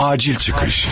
Acil çıkış.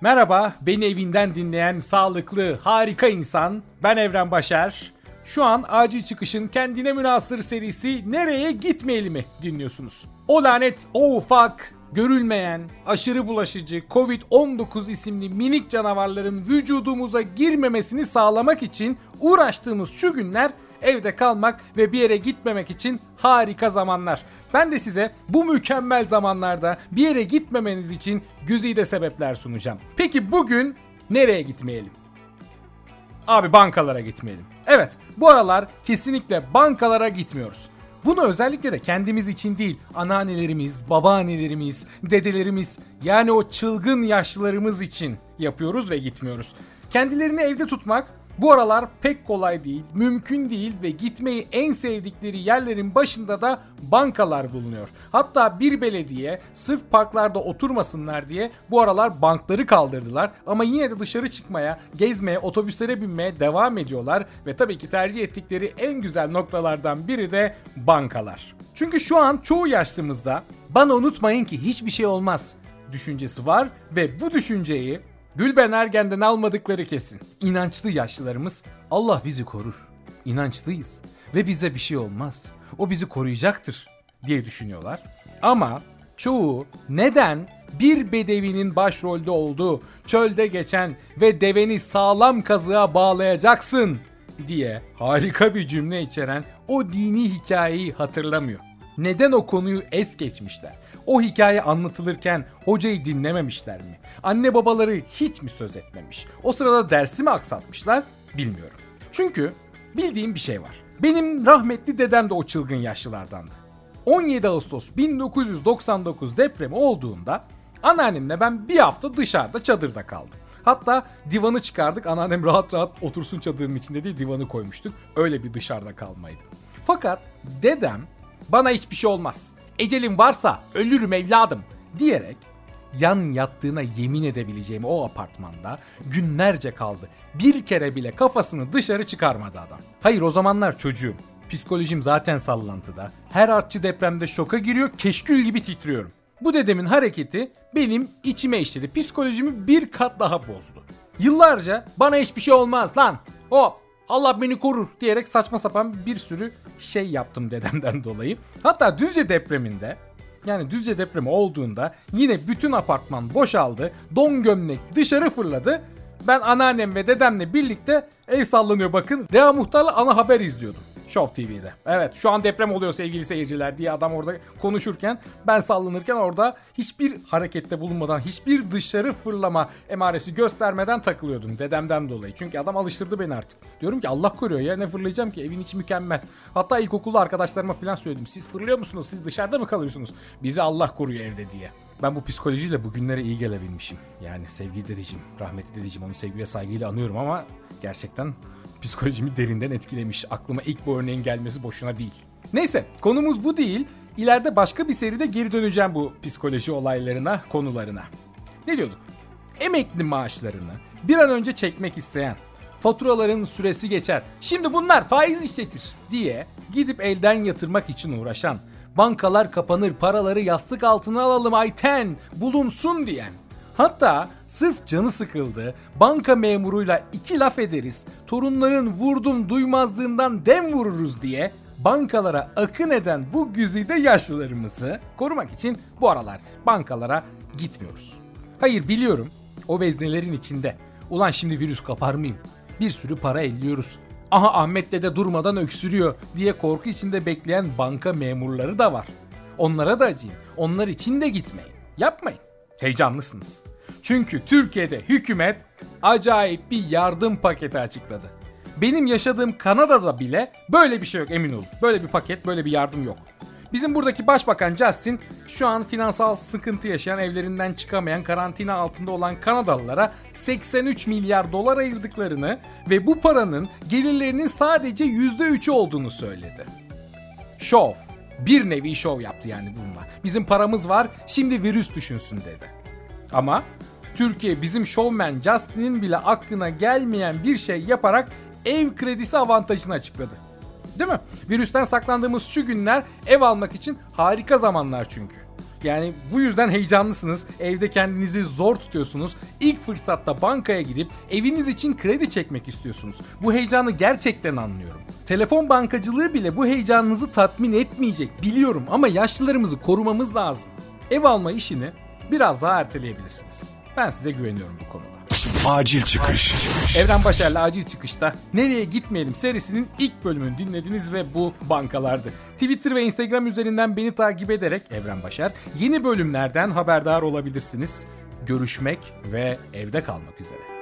Merhaba, beni evinden dinleyen sağlıklı, harika insan. Ben Evren Başer. Şu an Acil Çıkış'ın kendine münasır serisi Nereye Gitmeyelim mi dinliyorsunuz. O lanet, o ufak, görülmeyen, aşırı bulaşıcı Covid-19 isimli minik canavarların vücudumuza girmemesini sağlamak için uğraştığımız şu günler evde kalmak ve bir yere gitmemek için harika zamanlar. Ben de size bu mükemmel zamanlarda bir yere gitmemeniz için güzide sebepler sunacağım. Peki bugün nereye gitmeyelim? Abi bankalara gitmeyelim. Evet, bu aralar kesinlikle bankalara gitmiyoruz. Bunu özellikle de kendimiz için değil, anneannelerimiz, babaannelerimiz, dedelerimiz yani o çılgın yaşlılarımız için yapıyoruz ve gitmiyoruz. Kendilerini evde tutmak bu aralar pek kolay değil, mümkün değil ve gitmeyi en sevdikleri yerlerin başında da bankalar bulunuyor. Hatta bir belediye sırf parklarda oturmasınlar diye bu aralar bankları kaldırdılar ama yine de dışarı çıkmaya, gezmeye, otobüslere binmeye devam ediyorlar ve tabii ki tercih ettikleri en güzel noktalardan biri de bankalar. Çünkü şu an çoğu yaşlımızda bana unutmayın ki hiçbir şey olmaz düşüncesi var ve bu düşünceyi Gülben Ergen'den almadıkları kesin. İnançlı yaşlılarımız Allah bizi korur. İnançlıyız ve bize bir şey olmaz. O bizi koruyacaktır diye düşünüyorlar. Ama çoğu neden bir bedevinin başrolde olduğu çölde geçen ve deveni sağlam kazığa bağlayacaksın diye harika bir cümle içeren o dini hikayeyi hatırlamıyor. Neden o konuyu es geçmişler? O hikaye anlatılırken hocayı dinlememişler mi? Anne babaları hiç mi söz etmemiş? O sırada dersi mi aksatmışlar? Bilmiyorum. Çünkü bildiğim bir şey var. Benim rahmetli dedem de o çılgın yaşlılardandı. 17 Ağustos 1999 depremi olduğunda anneannemle ben bir hafta dışarıda çadırda kaldım. Hatta divanı çıkardık. Anneannem rahat rahat otursun çadırın içinde diye divanı koymuştuk. Öyle bir dışarıda kalmaydı. Fakat dedem bana hiçbir şey olmaz. Ecelin varsa ölürüm evladım diyerek yan yattığına yemin edebileceğim o apartmanda günlerce kaldı. Bir kere bile kafasını dışarı çıkarmadı adam. Hayır o zamanlar çocuğum. Psikolojim zaten sallantıda. Her artçı depremde şoka giriyor, keşkül gibi titriyorum. Bu dedemin hareketi benim içime işledi. Psikolojimi bir kat daha bozdu. Yıllarca bana hiçbir şey olmaz lan. Hop Allah beni korur diyerek saçma sapan bir sürü şey yaptım dedemden dolayı. Hatta Düzce depreminde yani Düzce depremi olduğunda yine bütün apartman boşaldı. Don gömlek dışarı fırladı. Ben anneannem ve dedemle birlikte ev sallanıyor bakın. Rea Muhtar'la ana haber izliyordum. Show TV'de. Evet şu an deprem oluyor sevgili seyirciler diye adam orada konuşurken ben sallanırken orada hiçbir harekette bulunmadan hiçbir dışarı fırlama emaresi göstermeden takılıyordum dedemden dolayı. Çünkü adam alıştırdı beni artık. Diyorum ki Allah koruyor ya ne fırlayacağım ki evin içi mükemmel. Hatta ilkokulda arkadaşlarıma falan söyledim. Siz fırlıyor musunuz? Siz dışarıda mı kalıyorsunuz? Bizi Allah koruyor evde diye. Ben bu psikolojiyle bugünlere iyi gelebilmişim. Yani sevgili dedeciğim, rahmetli dedeciğim onu sevgiyle saygıyla anıyorum ama gerçekten psikolojimi derinden etkilemiş. Aklıma ilk bu örneğin gelmesi boşuna değil. Neyse konumuz bu değil. İleride başka bir seride geri döneceğim bu psikoloji olaylarına, konularına. Ne diyorduk? Emekli maaşlarını bir an önce çekmek isteyen, faturaların süresi geçer, şimdi bunlar faiz işletir diye gidip elden yatırmak için uğraşan, bankalar kapanır paraları yastık altına alalım Ayten bulunsun diyen, Hatta sırf canı sıkıldı, banka memuruyla iki laf ederiz, torunların vurdum duymazlığından dem vururuz diye bankalara akın eden bu güzide yaşlılarımızı korumak için bu aralar bankalara gitmiyoruz. Hayır biliyorum o veznelerin içinde. Ulan şimdi virüs kapar mıyım? Bir sürü para elliyoruz. Aha Ahmet dede durmadan öksürüyor diye korku içinde bekleyen banka memurları da var. Onlara da acıyın. Onlar için de gitmeyin. Yapmayın. Heyecanlısınız. Çünkü Türkiye'de hükümet acayip bir yardım paketi açıkladı. Benim yaşadığım Kanada'da bile böyle bir şey yok emin olun. Böyle bir paket, böyle bir yardım yok. Bizim buradaki başbakan Justin şu an finansal sıkıntı yaşayan, evlerinden çıkamayan, karantina altında olan Kanadalılara 83 milyar dolar ayırdıklarını ve bu paranın gelirlerinin sadece %3'ü olduğunu söyledi. Şov. Bir nevi şov yaptı yani bununla. Bizim paramız var, şimdi virüs düşünsün dedi. Ama Türkiye bizim showman Justin'in bile aklına gelmeyen bir şey yaparak ev kredisi avantajını açıkladı. Değil mi? Virüsten saklandığımız şu günler ev almak için harika zamanlar çünkü. Yani bu yüzden heyecanlısınız, evde kendinizi zor tutuyorsunuz, ilk fırsatta bankaya gidip eviniz için kredi çekmek istiyorsunuz. Bu heyecanı gerçekten anlıyorum. Telefon bankacılığı bile bu heyecanınızı tatmin etmeyecek biliyorum ama yaşlılarımızı korumamız lazım. Ev alma işini biraz daha erteleyebilirsiniz. Ben size güveniyorum bu konuda. Acil çıkış. Evren Başar'la Acil Çıkış'ta Nereye Gitmeyelim serisinin ilk bölümünü dinlediniz ve bu bankalardı. Twitter ve Instagram üzerinden beni takip ederek Evren Başar yeni bölümlerden haberdar olabilirsiniz. Görüşmek ve evde kalmak üzere.